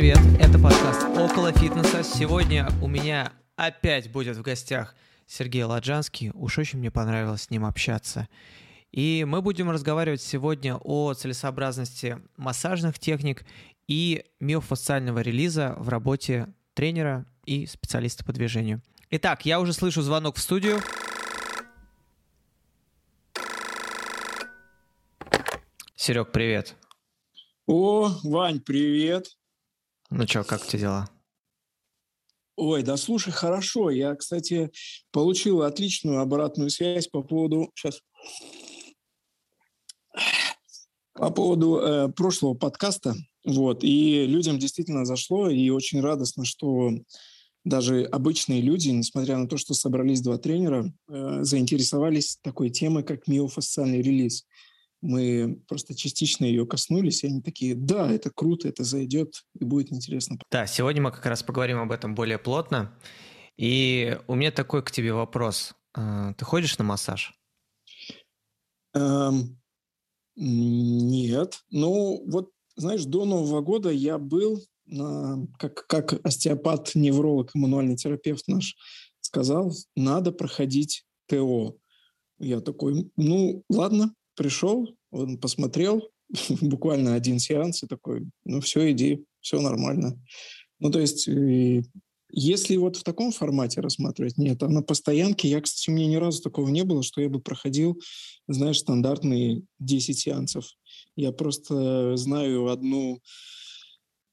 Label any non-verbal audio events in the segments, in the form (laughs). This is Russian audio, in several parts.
привет! Это подкаст «Около фитнеса». Сегодня у меня опять будет в гостях Сергей Ладжанский. Уж очень мне понравилось с ним общаться. И мы будем разговаривать сегодня о целесообразности массажных техник и миофасциального релиза в работе тренера и специалиста по движению. Итак, я уже слышу звонок в студию. Серег, привет. О, Вань, привет. Ну что, как у тебя дела? Ой, да слушай, хорошо. Я, кстати, получил отличную обратную связь по поводу... Сейчас. По поводу э, прошлого подкаста. Вот. И людям действительно зашло. И очень радостно, что даже обычные люди, несмотря на то, что собрались два тренера, э, заинтересовались такой темой, как миофасциальный релиз мы просто частично ее коснулись, и они такие, да, это круто, это зайдет, и будет интересно. Да, сегодня мы как раз поговорим об этом более плотно. И у меня такой к тебе вопрос. А, ты ходишь на массаж? Эм, нет. Ну, вот, знаешь, до Нового года я был, на, как, как остеопат, невролог, мануальный терапевт наш сказал, надо проходить ТО. Я такой, ну, ладно, пришел, он посмотрел, (laughs) буквально один сеанс, и такой, ну все, иди, все нормально. Ну, то есть, если вот в таком формате рассматривать, нет, а на постоянке, я, кстати, у меня ни разу такого не было, что я бы проходил, знаешь, стандартные 10 сеансов. Я просто знаю одну,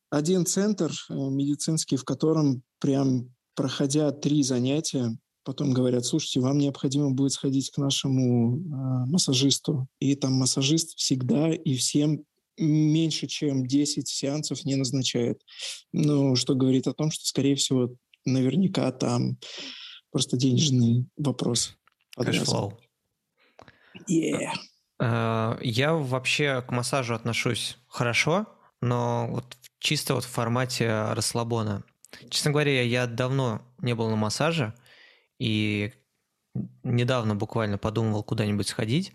один центр э, медицинский, в котором прям проходя три занятия, потом говорят, слушайте, вам необходимо будет сходить к нашему э, массажисту. И там массажист всегда и всем меньше, чем 10 сеансов не назначает. Ну, что говорит о том, что, скорее всего, наверняка там просто денежный вопрос. Cash flow. Yeah. А, я вообще к массажу отношусь хорошо, но вот чисто вот в формате расслабона. Честно говоря, я давно не был на массаже, и недавно буквально подумывал куда-нибудь сходить.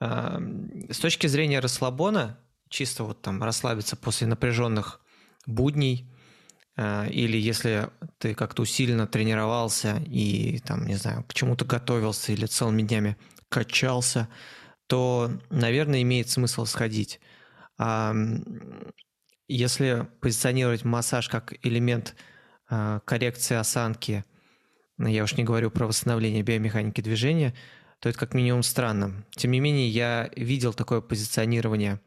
С точки зрения расслабона, чисто вот там расслабиться после напряженных будней, а, или если ты как-то усиленно тренировался и там, не знаю, к чему-то готовился или целыми днями качался, то, наверное, имеет смысл сходить. Если позиционировать массаж как элемент а, коррекции осанки – я уж не говорю про восстановление биомеханики движения, то это как минимум странно. Тем не менее, я видел такое позиционирование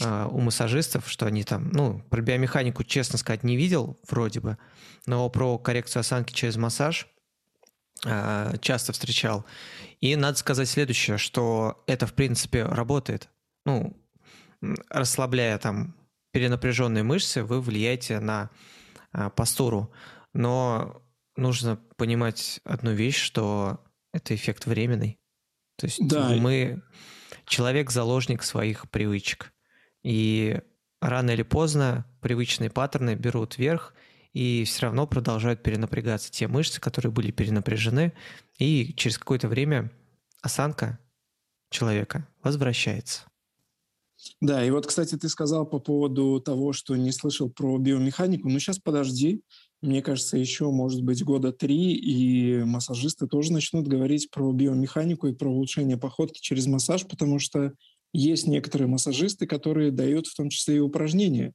э, у массажистов, что они там, ну, про биомеханику, честно сказать, не видел вроде бы, но про коррекцию осанки через массаж э, часто встречал. И надо сказать следующее, что это, в принципе, работает. Ну, расслабляя там перенапряженные мышцы, вы влияете на э, постуру. Но нужно понимать одну вещь, что это эффект временный. То есть да. мы человек заложник своих привычек. И рано или поздно привычные паттерны берут верх и все равно продолжают перенапрягаться те мышцы, которые были перенапряжены, и через какое-то время осанка человека возвращается. Да, и вот, кстати, ты сказал по поводу того, что не слышал про биомеханику. Ну, сейчас подожди. Мне кажется, еще, может быть, года три, и массажисты тоже начнут говорить про биомеханику и про улучшение походки через массаж, потому что есть некоторые массажисты, которые дают в том числе и упражнения.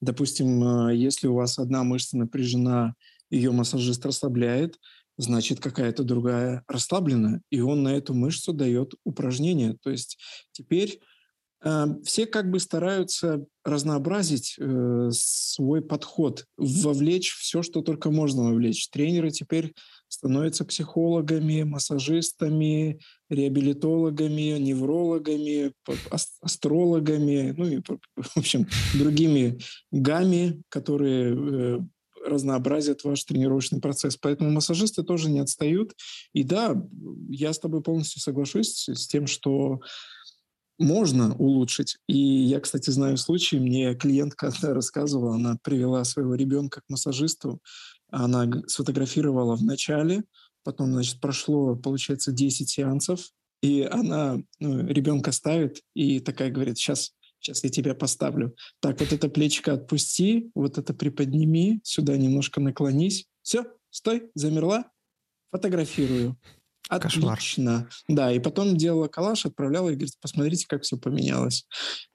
Допустим, э, если у вас одна мышца напряжена, ее массажист расслабляет, значит, какая-то другая расслаблена, и он на эту мышцу дает упражнение. То есть теперь все как бы стараются разнообразить э, свой подход, вовлечь все, что только можно вовлечь. Тренеры теперь становятся психологами, массажистами, реабилитологами, неврологами, астрологами, ну и, (laughs) в общем, другими гами, которые э, разнообразят ваш тренировочный процесс. Поэтому массажисты тоже не отстают. И да, я с тобой полностью соглашусь с тем, что можно улучшить. И я, кстати, знаю случай, мне клиентка рассказывала, она привела своего ребенка к массажисту, она сфотографировала в начале, потом, значит, прошло, получается, 10 сеансов, и она ну, ребенка ставит и такая говорит, сейчас Сейчас я тебя поставлю. Так, вот это плечико отпусти, вот это приподними, сюда немножко наклонись. Все, стой, замерла. Фотографирую. Отлично. Кошмар. Да, и потом делала коллаж, отправляла и говорит, посмотрите, как все поменялось.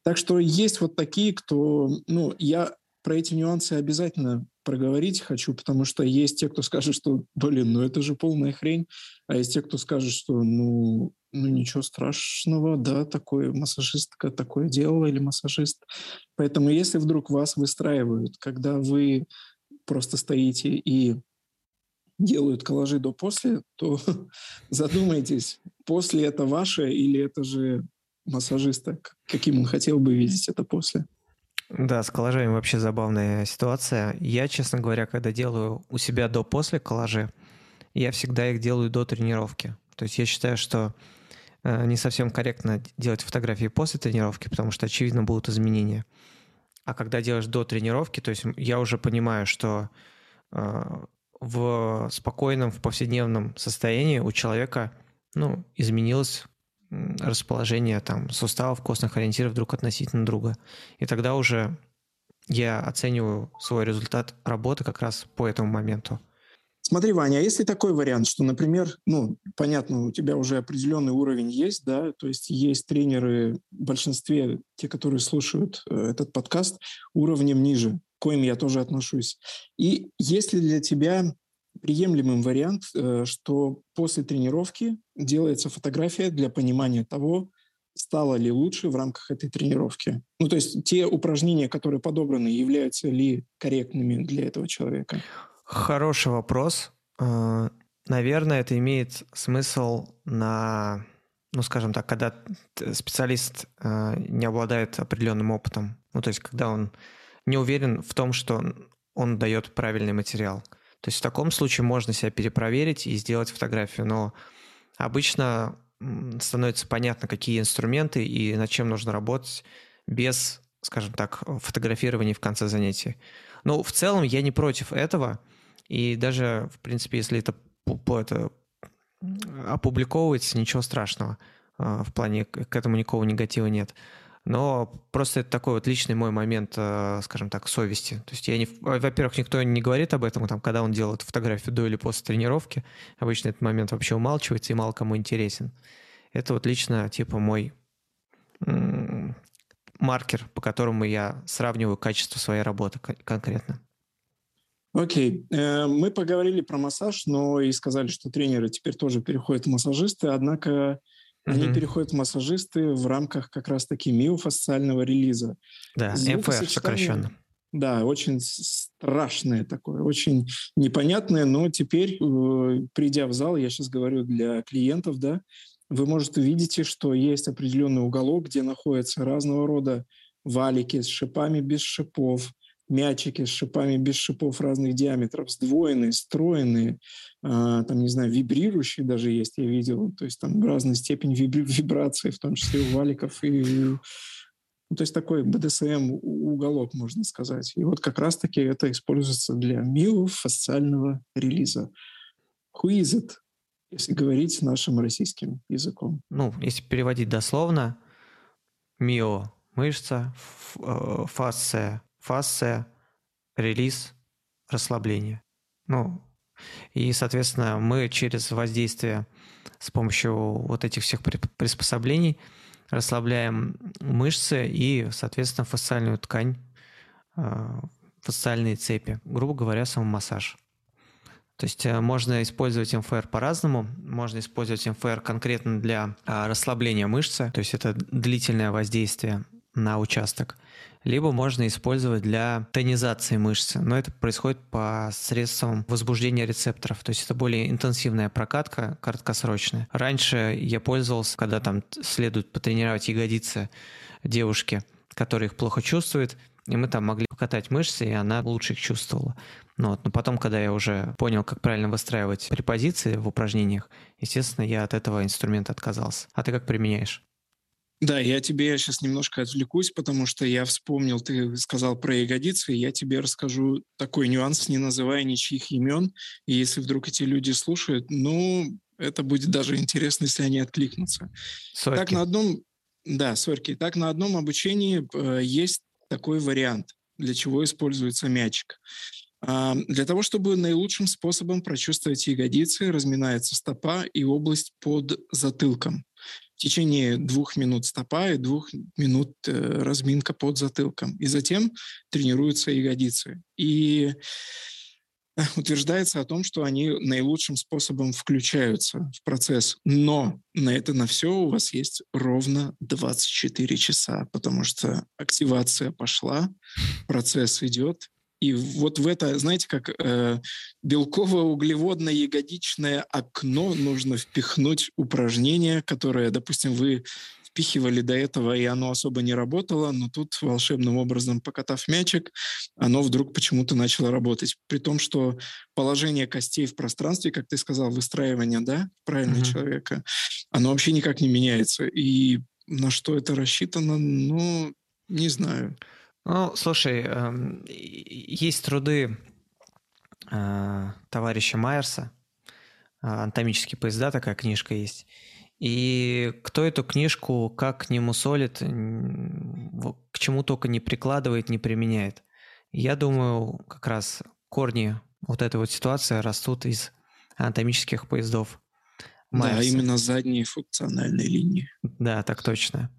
Так что есть вот такие, кто... Ну, я про эти нюансы обязательно проговорить хочу, потому что есть те, кто скажет, что, блин, ну это же полная хрень, а есть те, кто скажет, что, ну, ну ничего страшного, да, такой массажистка такое делала или массажист. Поэтому если вдруг вас выстраивают, когда вы просто стоите и делают коллажи до-после, то (laughs) задумайтесь, после это ваше или это же массажиста, каким он хотел бы видеть это после. Да, с коллажами вообще забавная ситуация. Я, честно говоря, когда делаю у себя до-после коллажи, я всегда их делаю до тренировки. То есть я считаю, что э, не совсем корректно делать фотографии после тренировки, потому что, очевидно, будут изменения. А когда делаешь до тренировки, то есть я уже понимаю, что э, в спокойном, в повседневном состоянии у человека ну, изменилось расположение там суставов, костных ориентиров друг относительно друга. И тогда уже я оцениваю свой результат работы как раз по этому моменту. Смотри, Ваня, а если такой вариант, что, например, ну, понятно, у тебя уже определенный уровень есть, да, то есть есть тренеры, в большинстве, те, которые слушают э, этот подкаст, уровнем ниже, коим я тоже отношусь. И если для тебя приемлемым вариант, э, что после тренировки делается фотография для понимания того, стало ли лучше в рамках этой тренировки. Ну, то есть те упражнения, которые подобраны, являются ли корректными для этого человека? Хороший вопрос. Э, наверное, это имеет смысл на, ну, скажем так, когда специалист э, не обладает определенным опытом. Ну, то есть когда он не уверен в том, что он дает правильный материал. То есть в таком случае можно себя перепроверить и сделать фотографию, но обычно становится понятно, какие инструменты и над чем нужно работать без, скажем так, фотографирования в конце занятий. Но в целом я не против этого, и даже, в принципе, если это, это опубликовывается, ничего страшного. А, в плане к этому никакого негатива нет. Но просто это такой вот личный мой момент, э, скажем так, совести. То есть я не... Во-первых, никто не говорит об этом, там, когда он делает фотографию до или после тренировки. Обычно этот момент вообще умалчивается и мало кому интересен. Это вот лично типа мой маркер, по которому я сравниваю качество своей работы конкретно. Окей, okay. Э, мы поговорили про массаж, но и сказали, что тренеры теперь тоже переходят в массажисты, однако они mm-hmm. переходят в массажисты в рамках как раз-таки миофасциального релиза. Да, МФР сокращенно. Да, очень страшное такое, очень непонятное, но теперь, э, придя в зал, я сейчас говорю для клиентов, да, вы можете видите, что есть определенный уголок, где находятся разного рода валики с шипами без шипов, мячики с шипами без шипов разных диаметров, сдвоенные, стройные, а, там, не знаю, вибрирующие даже есть, я видел, то есть там разная степень вибри- вибрации, в том числе у валиков и ну, то есть такой BDSM уголок, можно сказать. И вот как раз-таки это используется для миофасциального релиза. Who is it, если говорить нашим российским языком? Ну, если переводить дословно, мио – мышца, э, фасция фасция, релиз, расслабление. Ну, и, соответственно, мы через воздействие с помощью вот этих всех приспособлений расслабляем мышцы и, соответственно, фасциальную ткань, э, фасциальные цепи. Грубо говоря, самомассаж. То есть э, можно использовать МФР по-разному. Можно использовать МФР конкретно для а, расслабления мышцы, то есть это длительное воздействие на участок либо можно использовать для тонизации мышцы, но это происходит посредством возбуждения рецепторов, то есть это более интенсивная прокатка, краткосрочная. Раньше я пользовался, когда там следует потренировать ягодицы девушки, которые их плохо чувствуют, и мы там могли покатать мышцы, и она лучше их чувствовала. Ну, вот. Но потом, когда я уже понял, как правильно выстраивать препозиции в упражнениях, естественно, я от этого инструмента отказался. А ты как применяешь? Да, я тебе сейчас немножко отвлекусь, потому что я вспомнил, ты сказал про ягодицы, и я тебе расскажу такой нюанс, не называя ничьих имен. И если вдруг эти люди слушают, ну, это будет даже интересно, если они откликнутся. Сотки. Так, на одном, Да, сорки. Так, на одном обучении э, есть такой вариант, для чего используется мячик. А, для того, чтобы наилучшим способом прочувствовать ягодицы, разминается стопа и область под затылком. В течение двух минут стопа и двух минут э, разминка под затылком. И затем тренируются ягодицы. И утверждается о том, что они наилучшим способом включаются в процесс. Но на это на все у вас есть ровно 24 часа, потому что активация пошла, процесс идет, и вот в это, знаете, как э, белково-углеводно-ягодичное окно нужно впихнуть упражнение, которое, допустим, вы впихивали до этого, и оно особо не работало, но тут волшебным образом, покатав мячик, оно вдруг почему-то начало работать. При том, что положение костей в пространстве, как ты сказал, выстраивание, да, правильно mm-hmm. человека, оно вообще никак не меняется. И на что это рассчитано, ну, не знаю. Ну, слушай, эм, есть труды э, товарища Майерса, э, «Анатомические поезда», такая книжка есть. И кто эту книжку как не мусолит, к чему только не прикладывает, не применяет. Я думаю, как раз корни вот этой вот ситуации растут из анатомических поездов. Майерса. Да, именно задние функциональные линии. Да, так точно.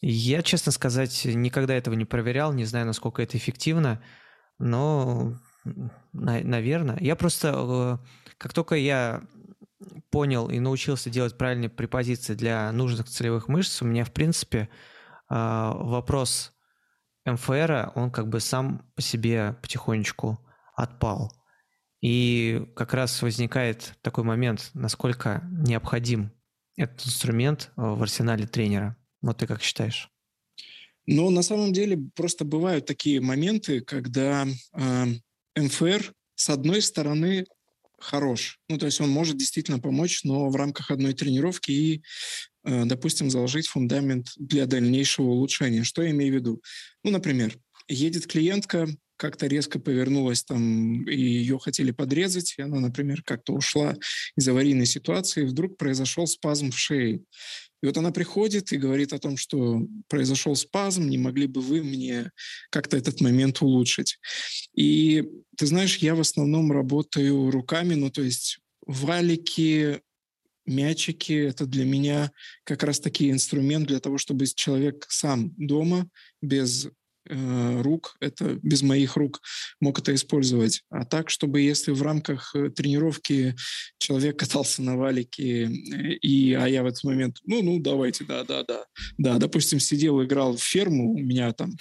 Я, честно сказать, никогда этого не проверял, не знаю, насколько это эффективно, но, наверное. Я просто, э, как только я понял и научился делать правильные препозиции для нужных целевых мышц, у меня, в принципе, э, вопрос МФР, он как бы сам по себе потихонечку отпал. И как раз возникает такой момент, насколько необходим этот инструмент в арсенале тренера. Вот ты как считаешь? Ну, на самом деле, просто бывают такие моменты, когда э, МФР, с одной стороны, хорош. Ну, то есть он может действительно помочь, но в рамках одной тренировки и, э, допустим, заложить фундамент для дальнейшего улучшения. Что я имею в виду? Ну, например, едет клиентка, как-то резко повернулась там, и ее хотели подрезать, и она, например, как-то ушла из аварийной ситуации, и вдруг произошел спазм в шее. И вот она приходит и говорит о том, что произошел спазм, не могли бы вы мне как-то этот момент улучшить. И ты знаешь, я в основном работаю руками, ну то есть валики, мячики — это для меня как раз таки инструмент для того, чтобы человек сам дома без Э, рук, это без моих рук мог это использовать. А так, чтобы если в рамках э, тренировки человек катался на валике, э, и, а я в этот момент, ну, ну, давайте, да, да, да, да, допустим, сидел, играл в ферму, у меня там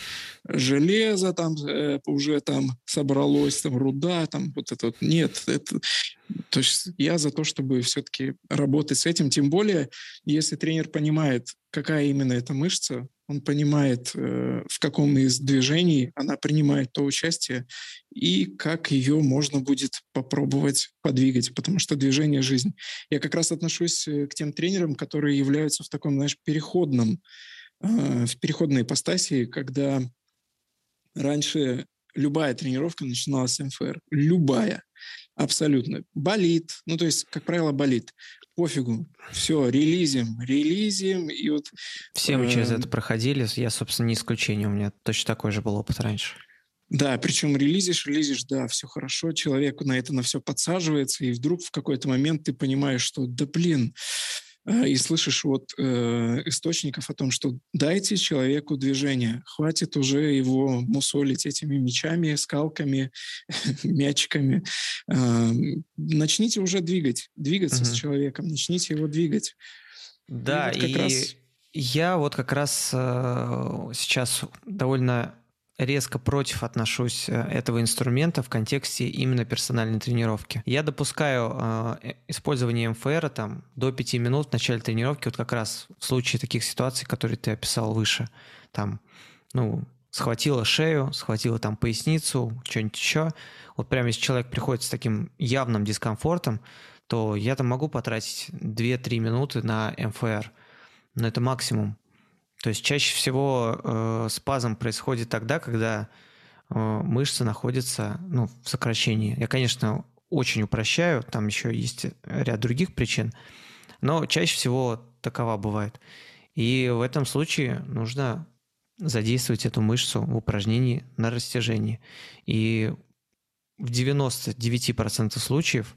железо там э, уже там собралось, там руда, там вот это вот, нет, это, то есть я за то, чтобы все-таки работать с этим, тем более, если тренер понимает, какая именно эта мышца, он понимает, э, в каком из движений она принимает то участие и как ее можно будет попробовать подвигать, потому что движение — жизнь. Я как раз отношусь э, к тем тренерам, которые являются в таком, знаешь, переходном, э, в переходной ипостаси, когда раньше любая тренировка начиналась с МФР. Любая. Абсолютно. Болит. Ну, то есть, как правило, болит пофигу, все, релизим, релизим, и вот... Все мы через это проходили, я, собственно, не исключение, у меня точно такой же был опыт раньше. Да, причем релизишь, релизишь, да, все хорошо, человек на это на все подсаживается, и вдруг в какой-то момент ты понимаешь, что, да блин, Э, и слышишь от э, источников о том, что дайте человеку движение, хватит уже его мусолить этими мечами, скалками, (laughs) мячиками. Э, начните уже двигать, двигаться угу. с человеком, начните его двигать. Да, и, вот и раз... я вот как раз э, сейчас довольно резко против отношусь э, этого инструмента в контексте именно персональной тренировки. Я допускаю э, использование МФР там, до 5 минут в начале тренировки, вот как раз в случае таких ситуаций, которые ты описал выше. Там, ну, схватила шею, схватила там поясницу, что-нибудь еще. Вот прямо если человек приходит с таким явным дискомфортом, то я там могу потратить 2-3 минуты на МФР. Но это максимум. То есть чаще всего э, спазм происходит тогда, когда э, мышца находится ну, в сокращении. Я, конечно, очень упрощаю, там еще есть ряд других причин, но чаще всего такова бывает. И в этом случае нужно задействовать эту мышцу в упражнении на растяжении. И в 99% случаев,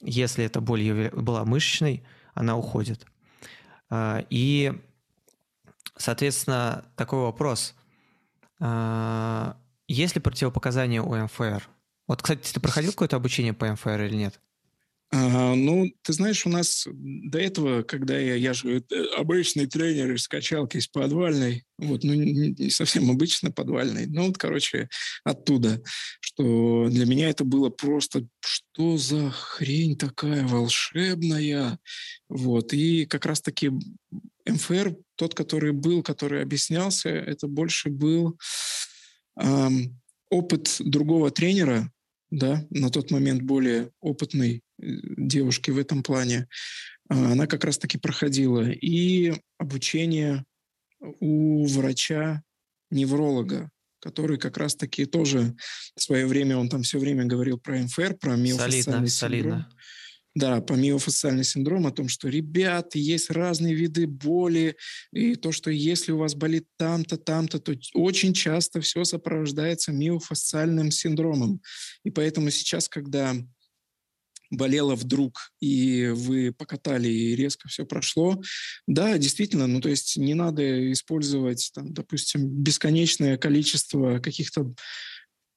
если эта боль была мышечной, она уходит. А, и, соответственно, такой вопрос. А, есть ли противопоказания у МФР? Вот, кстати, ты проходил какое-то обучение по МФР или нет? А, ну, ты знаешь, у нас до этого, когда я, я же э, обычный тренер из качалки из подвальной, вот, ну, не, не совсем обычно подвальной, но вот, короче, оттуда, что для меня это было просто, что за хрень такая волшебная, вот, и как раз-таки МФР, тот, который был, который объяснялся, это больше был эм, опыт другого тренера, да, на тот момент более опытной э, девушки в этом плане, а, она как раз-таки проходила и обучение у врача-невролога, который как раз-таки тоже в свое время, он там все время говорил про МФР, про миофасциальный синдром. Солидно. Да, по миофасциальный синдром, о том, что, ребят, есть разные виды боли, и то, что если у вас болит там-то, там-то, то очень часто все сопровождается миофасциальным синдромом. И поэтому сейчас, когда болело вдруг, и вы покатали, и резко все прошло. Да, действительно, ну то есть не надо использовать, там, допустим, бесконечное количество каких-то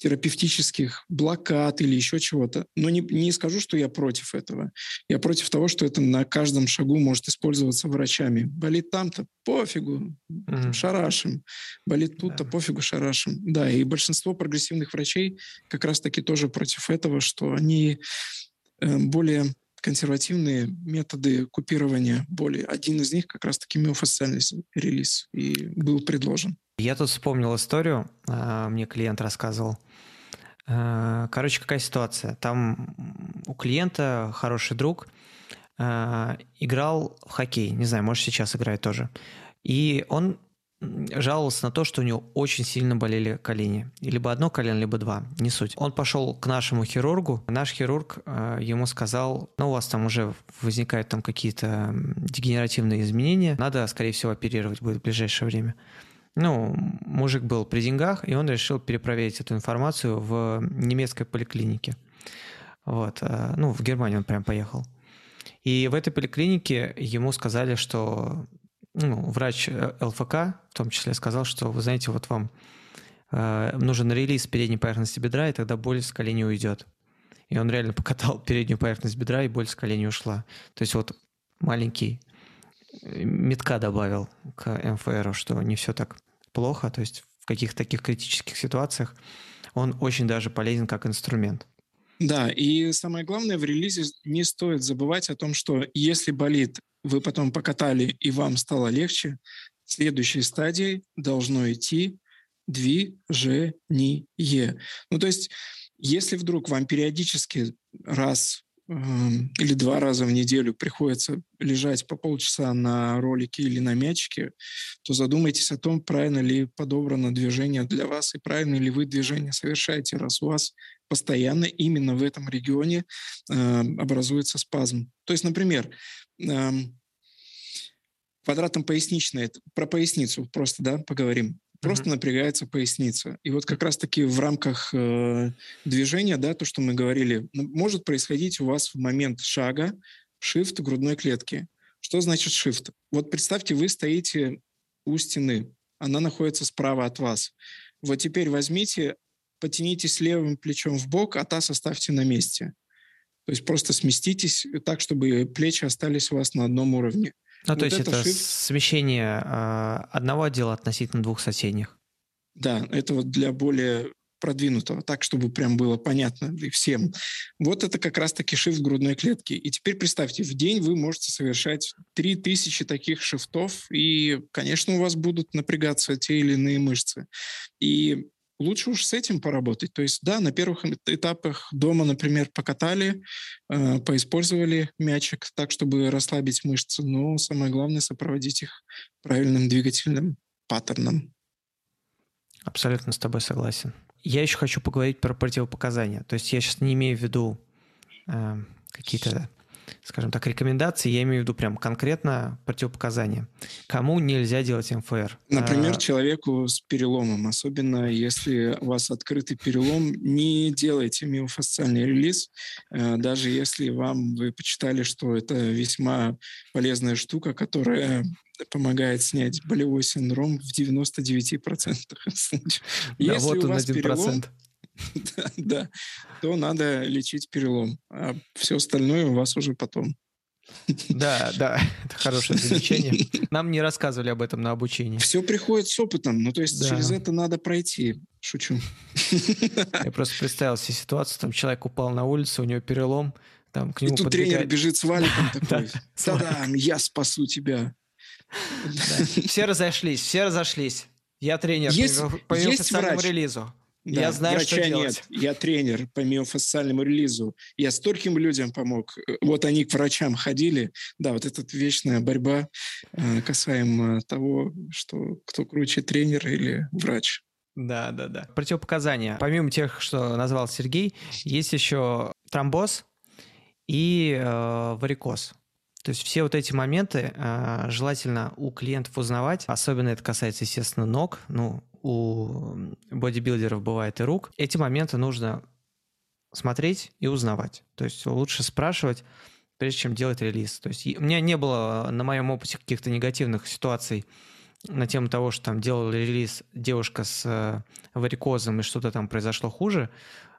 терапевтических блокад или еще чего-то. Но не, не скажу, что я против этого. Я против того, что это на каждом шагу может использоваться врачами. Болит там-то, пофигу, mm-hmm. шарашим. Болит тут-то, пофигу, шарашим. Да, и большинство прогрессивных врачей как раз-таки тоже против этого, что они э, более консервативные методы купирования боли. Один из них как раз-таки миофасциальный релиз и был предложен. Я тут вспомнил историю, а, мне клиент рассказывал. А, короче, какая ситуация? Там у клиента хороший друг а, играл в хоккей, не знаю, может сейчас играет тоже. И он жаловался на то, что у него очень сильно болели колени. Либо одно колено, либо два, не суть. Он пошел к нашему хирургу. Наш хирург э, ему сказал, ну, у вас там уже возникают там какие-то дегенеративные изменения, надо, скорее всего, оперировать будет в ближайшее время. Ну, мужик был при деньгах, и он решил перепроверить эту информацию в немецкой поликлинике. Вот, э, ну, в Германию он прям поехал. И в этой поликлинике ему сказали, что ну, врач э, ЛФК в том числе сказал, что, вы знаете, вот вам э, нужен релиз передней поверхности бедра, и тогда боль с колени уйдет. И он реально покатал (laughs) переднюю поверхность бедра, и боль с колени ушла. То есть вот маленький э, метка добавил к МФР, что не все так плохо, то есть в каких-то таких критических ситуациях он очень даже полезен как инструмент. Да, и самое главное в релизе не стоит забывать о том, что если болит вы потом покатали и вам стало легче, следующей стадией должно идти движение. Ну, то есть, если вдруг вам периодически раз э, или два раза в неделю приходится лежать по полчаса на ролике или на мячике, то задумайтесь о том, правильно ли подобрано движение для вас и правильно ли вы движение совершаете, раз у вас постоянно именно в этом регионе э, образуется спазм. То есть, например, квадратом поясничной, про поясницу просто, да, поговорим. Просто mm-hmm. напрягается поясница. И вот как раз-таки в рамках э, движения, да, то, что мы говорили, может происходить у вас в момент шага shift грудной клетки. Что значит shift? Вот представьте, вы стоите у стены, она находится справа от вас. Вот теперь возьмите, потянитесь левым плечом в бок, а таз оставьте на месте. То есть просто сместитесь так, чтобы плечи остались у вас на одном уровне. Ну, вот то есть это, shift... смещение э, одного отдела относительно двух соседних. Да, это вот для более продвинутого, так, чтобы прям было понятно и всем. Вот это как раз-таки шифт грудной клетки. И теперь представьте, в день вы можете совершать 3000 таких шифтов, и, конечно, у вас будут напрягаться те или иные мышцы. И лучше уж с этим поработать. То есть, да, на первых этапах дома, например, покатали, э, поиспользовали мячик так, чтобы расслабить мышцы, но самое главное сопроводить их правильным двигательным паттерном. Абсолютно с тобой согласен. Я еще хочу поговорить про противопоказания. То есть я сейчас не имею в виду э, какие-то скажем так, рекомендации, я имею в виду прям конкретно противопоказания. Кому нельзя делать МФР? Например, а... человеку с переломом, особенно если у вас открытый перелом, не делайте миофасциальный релиз, э, даже если вам вы почитали, что это весьма полезная штука, которая помогает снять болевой синдром в 99% случаев. Да, вот он, один процент. да, (laughs) да, то надо лечить перелом, а все остальное у вас уже потом. Да, да, (laughs) это хорошее замечание. Нам не рассказывали об этом на обучении. Все приходит с опытом, ну то есть да. через это надо пройти. Шучу. Я (laughs) просто представил себе ситуацию, там человек упал на улицу, у него перелом, там к нему И тут подбегает... тренер бежит с валиком такой, да, я спасу тебя. Все разошлись, все разошлись. Я тренер есть, по есть врач. релизу. Да, я знаю, врача что делать. нет, я тренер по миофасциальному релизу. Я стольким людям помог. Вот они к врачам ходили. Да, вот эта вечная борьба э, касаемо того, что кто круче, тренер или врач. Да, да, да. Противопоказания. Помимо тех, что назвал Сергей, есть еще тромбоз и э, варикоз. То есть все вот эти моменты э, желательно у клиентов узнавать. Особенно это касается, естественно, ног. Ну, у бодибилдеров бывает и рук. Эти моменты нужно смотреть и узнавать. То есть лучше спрашивать, прежде чем делать релиз. То есть у меня не было на моем опыте каких-то негативных ситуаций на тему того, что там делал релиз девушка с э, варикозом и что-то там произошло хуже,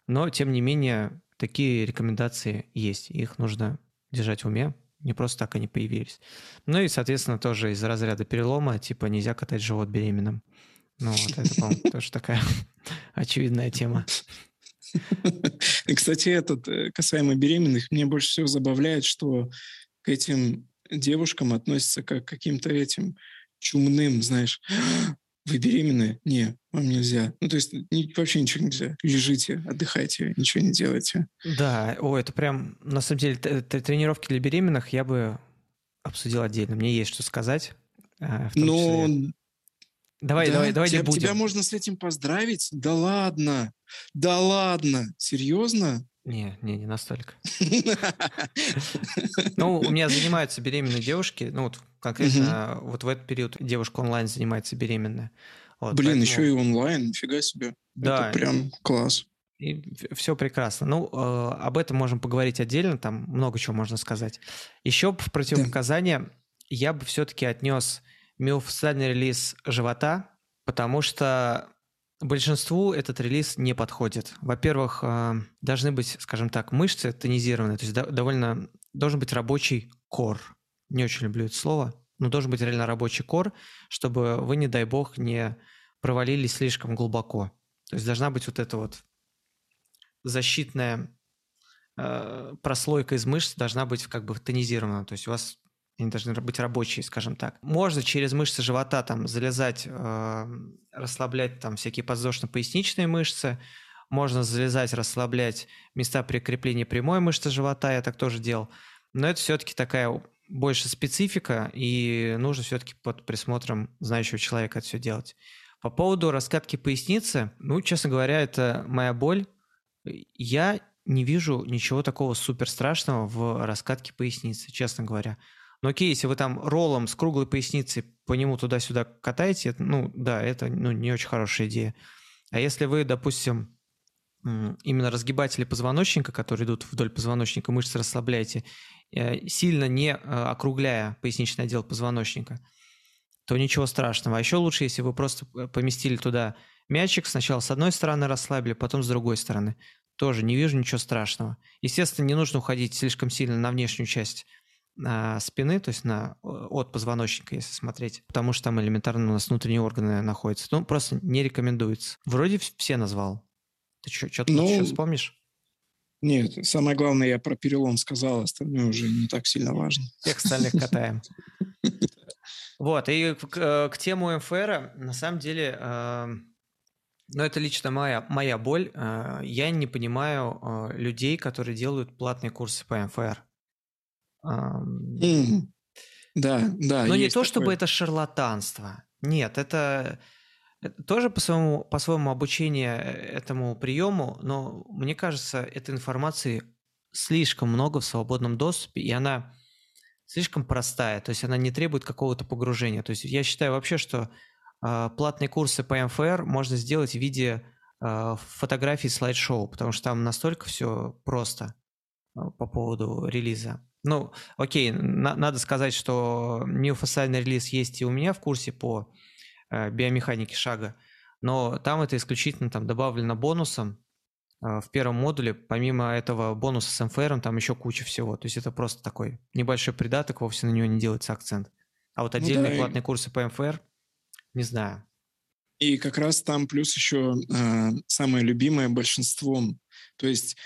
но тем не менее такие рекомендации есть, их нужно держать в уме, не просто так они появились. Ну и, соответственно, тоже из разряда перелома, типа нельзя катать живот беременным. Ну вот это, по-моему, тоже такая (laughs) очевидная тема. (laughs) Кстати, этот, э, касаемо беременных, мне больше всего забавляет, что к этим девушкам относятся как к каким-то этим чумным, знаешь, (gasps) вы беременны? Не, вам нельзя. Ну, то есть вообще ничего нельзя. Лежите, отдыхайте, ничего не делайте. Да, о, это прям, на самом деле, тренировки для беременных я бы обсудил отдельно. Мне есть что сказать. Э, Но... Давай, да? давай, давай тебя, не будем. Тебя можно с этим поздравить? Да ладно, да ладно, серьезно? Не, не, не настолько. (laughs) Ну, у меня занимаются беременные девушки, ну, вот конкретно вот в этот период девушка онлайн занимается беременная. Блин, еще и онлайн, нифига себе. Да. Это прям класс. И все прекрасно. Ну, э, об этом можем поговорить отдельно, там много чего можно сказать. Еще в противопоказание я бы все-таки отнес миофасциальный релиз живота, потому что Большинству этот релиз не подходит. Во-первых, э, должны быть, скажем так, мышцы тонизированные, то есть довольно должен быть рабочий кор. Не очень люблю это слово, но должен быть реально рабочий кор, чтобы вы, не дай бог, не провалились слишком глубоко. То есть должна быть вот эта вот защитная э, прослойка из мышц должна быть как бы тонизирована. То есть у вас они должны быть рабочие, скажем так. Можно через мышцы живота там залезать, э, расслаблять там всякие подвздошно-поясничные мышцы. Можно залезать, расслаблять места прикрепления прямой мышцы живота, я так тоже делал. Но это все-таки такая больше специфика, и нужно все-таки под присмотром знающего человека это все делать. По поводу раскатки поясницы, ну, честно говоря, это моя боль. Я не вижу ничего такого супер страшного в раскатке поясницы, честно говоря. Но окей, если вы там роллом с круглой поясницей по нему туда-сюда катаете, ну да, это ну, не очень хорошая идея. А если вы, допустим, именно разгибатели позвоночника, которые идут вдоль позвоночника, мышцы расслабляете, э, сильно не э, округляя поясничный отдел позвоночника, то ничего страшного. А еще лучше, если вы просто поместили туда мячик, сначала с одной стороны расслабили, потом с другой стороны. Тоже не вижу ничего страшного. Естественно, не нужно уходить слишком сильно на внешнюю часть спины, то есть на, от позвоночника, если смотреть, потому что там элементарно у нас внутренние органы находятся. Ну, просто не рекомендуется. Вроде все назвал. Ты что-то ну, еще вспомнишь? Нет, самое главное, я про перелом сказал, остальное уже не так сильно важно. Всех остальных (laughs) катаем. Вот, и к, э, к тему МФР, на самом деле, э, ну, это лично моя, моя боль. Э, я не понимаю э, людей, которые делают платные курсы по МФР. Mm. Да, да. Но не то, такое. чтобы это шарлатанство. Нет, это, это тоже по своему, по своему обучению этому приему, но мне кажется, этой информации слишком много в свободном доступе, и она слишком простая, то есть она не требует какого-то погружения. То есть я считаю вообще, что э, платные курсы по МФР можно сделать в виде э, фотографий слайд-шоу, потому что там настолько все просто э, по поводу релиза. Ну, окей, на, надо сказать, что неофициальный релиз есть и у меня в курсе по э, биомеханике шага, но там это исключительно там добавлено бонусом, а, в первом модуле, помимо этого бонуса с МФР, там еще куча всего. То есть это просто такой небольшой придаток, вовсе на него не делается акцент. А вот отдельные ну, да, платные и... курсы по МФР, не знаю. И как раз там плюс еще э, самое любимое большинством. То есть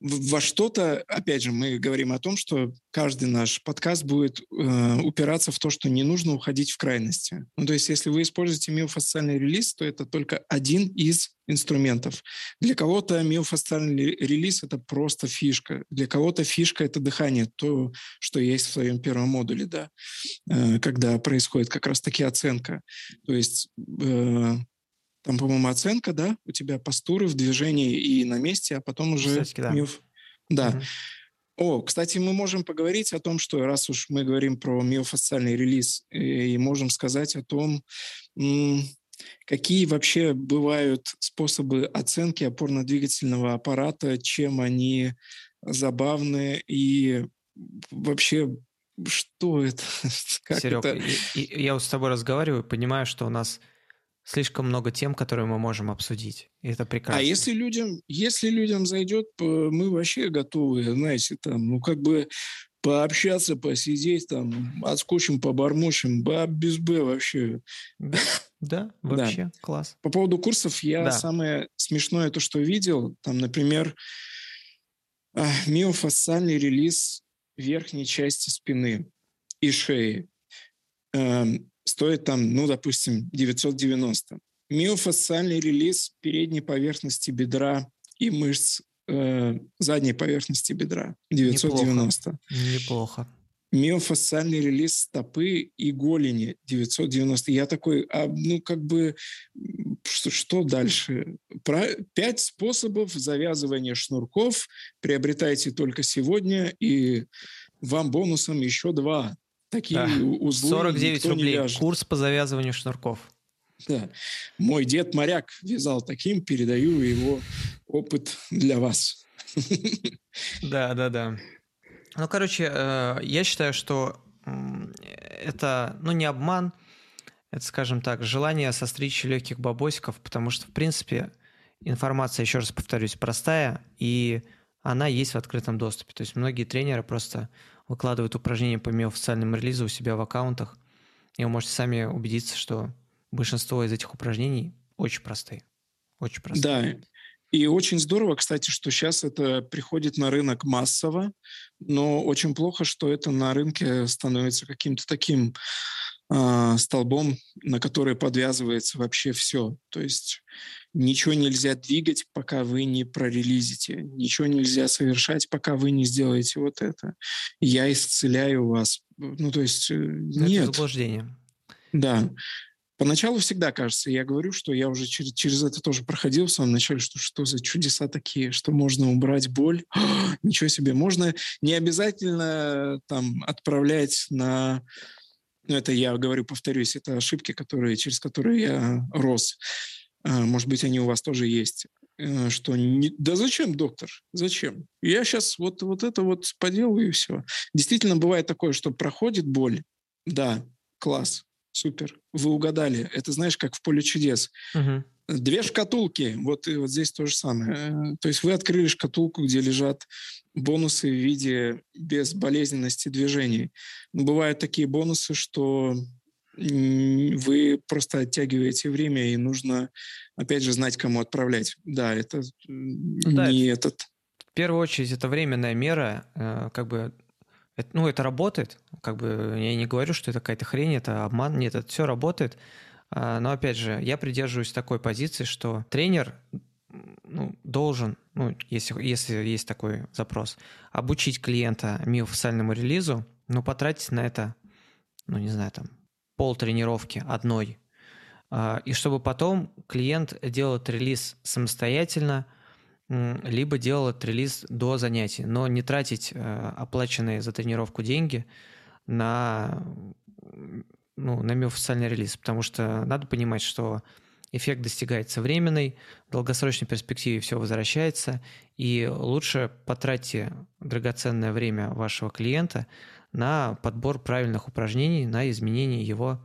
во что-то, опять же, мы говорим о том, что каждый наш подкаст будет э, упираться в то, что не нужно уходить в крайности. Ну, то есть, если вы используете миофасциальный релиз, то это только один из инструментов. Для кого-то миофасциальный релиз – это просто фишка. Для кого-то фишка – это дыхание, то, что есть в своем первом модуле, да, э, когда происходит как раз-таки оценка. То есть э, там, по-моему, оценка, да, у тебя постуры в движении и на месте, а потом уже... Кстати, да. Миф... Да. Угу. О, кстати, мы можем поговорить о том, что раз уж мы говорим про миофасциальный релиз, и можем сказать о том, какие вообще бывают способы оценки опорно-двигательного аппарата, чем они забавны и вообще что это? (laughs) Как Серег, это? я вот с тобой разговариваю, понимаю, что у нас слишком много тем, которые мы можем обсудить. И это а прекрасно. А если людям, если людям зайдет, мы вообще готовы, знаете, там, ну, как бы пообщаться, посидеть, там, отскочим, побормочем, ба, без Б вообще. Да, (laughs) вообще, да. класс. По поводу курсов я да. самое смешное то, что видел, там, например, а, миофасциальный релиз верхней части спины и шеи. Стоит там, ну, допустим, 990. Миофасциальный релиз передней поверхности бедра и мышц э, задней поверхности бедра 990. Неплохо. Неплохо. Миофасциальный релиз стопы и голени 990. Я такой, а ну как бы что, что дальше? Про, пять способов завязывания шнурков приобретайте только сегодня, и вам бонусом еще два такие да. узлы 49 рублей. Курс по завязыванию шнурков. Да. Мой дед моряк вязал таким, передаю его опыт для вас. Да, да, да. Ну, короче, э, я считаю, что это, ну, не обман, это, скажем так, желание состричь легких бабосиков, потому что, в принципе, информация, еще раз повторюсь, простая, и она есть в открытом доступе. То есть многие тренеры просто выкладывают упражнения по официальному релизу у себя в аккаунтах, и вы можете сами убедиться, что большинство из этих упражнений очень простые. Очень простые. Да, и очень здорово, кстати, что сейчас это приходит на рынок массово, но очень плохо, что это на рынке становится каким-то таким э, столбом, на который подвязывается вообще все. То есть ничего нельзя двигать, пока вы не прорелизите, ничего нельзя совершать, пока вы не сделаете вот это. Я исцеляю вас. Ну, то есть, э, нет. Это заблуждение. Да. Поначалу всегда кажется, я говорю, что я уже через, через это тоже проходил в самом начале, что что за чудеса такие, что можно убрать боль. (gasps) ничего себе, можно не обязательно там отправлять на ну, это я говорю, повторюсь, это ошибки, которые, через которые я рос. А, может быть, они у вас тоже есть, э, что не... да зачем, доктор, зачем? Я сейчас вот, вот это вот поделаю и все. Действительно, бывает такое, что проходит боль, да, класс, супер, вы угадали. Это знаешь, как в поле чудес. Угу. Две шкатулки, вот, и вот здесь то же самое. Э, то есть вы открыли шкатулку, где лежат бонусы в виде безболезненности движений. Но бывают такие бонусы, что вы просто оттягиваете время, и нужно, опять же, знать, кому отправлять. Да, это ну, да, не этот... В первую очередь, это временная мера, э, как бы ну, это работает, как бы я не говорю, что это какая-то хрень, это обман, нет, это все работает, а, но опять же, я придерживаюсь такой позиции, что тренер ну, должен, ну, если, если есть такой запрос, обучить клиента миофасциальному релизу, но потратить на это, ну, не знаю, там, пол тренировки одной. А, и чтобы потом клиент делал этот релиз самостоятельно, либо делал этот релиз до занятий, но не тратить э, оплаченные за тренировку деньги на, ну, на миофасциальный релиз, потому что надо понимать, что эффект достигается временный, в долгосрочной перспективе все возвращается, и лучше потратьте драгоценное время вашего клиента на подбор правильных упражнений, на изменение его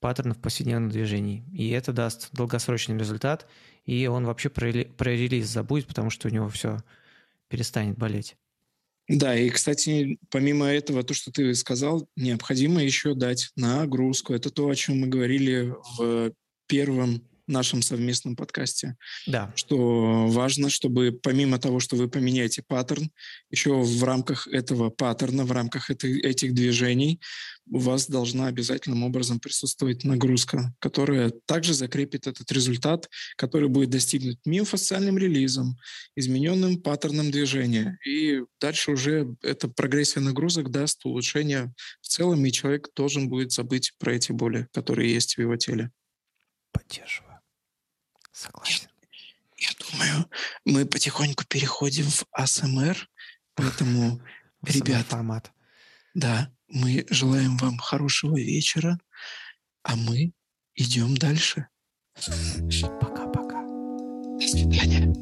паттернов повседневных движений. И это даст долгосрочный результат, и он вообще про, про релиз забудет, потому что у него все перестанет болеть. Да, и, кстати, помимо этого, то, что ты сказал, необходимо еще дать нагрузку. Это то, о чем мы говорили в первом нашем совместном подкасте. Да. Что важно, чтобы помимо того, что вы поменяете паттерн, еще в рамках этого паттерна, в рамках этой, этих движений у вас должна обязательным образом присутствовать нагрузка, которая также закрепит этот результат, который будет достигнут миофасциальным релизом, измененным паттерном движения. И дальше уже эта прогрессия нагрузок даст улучшение в целом, и человек должен будет забыть про эти боли, которые есть в его теле. Поддерживаю. Согласен. Я, я думаю, мы потихоньку переходим в АСМР, поэтому, (laughs) ребята, формат. да, мы желаем вам хорошего вечера, а мы идем дальше. Пока-пока. До свидания.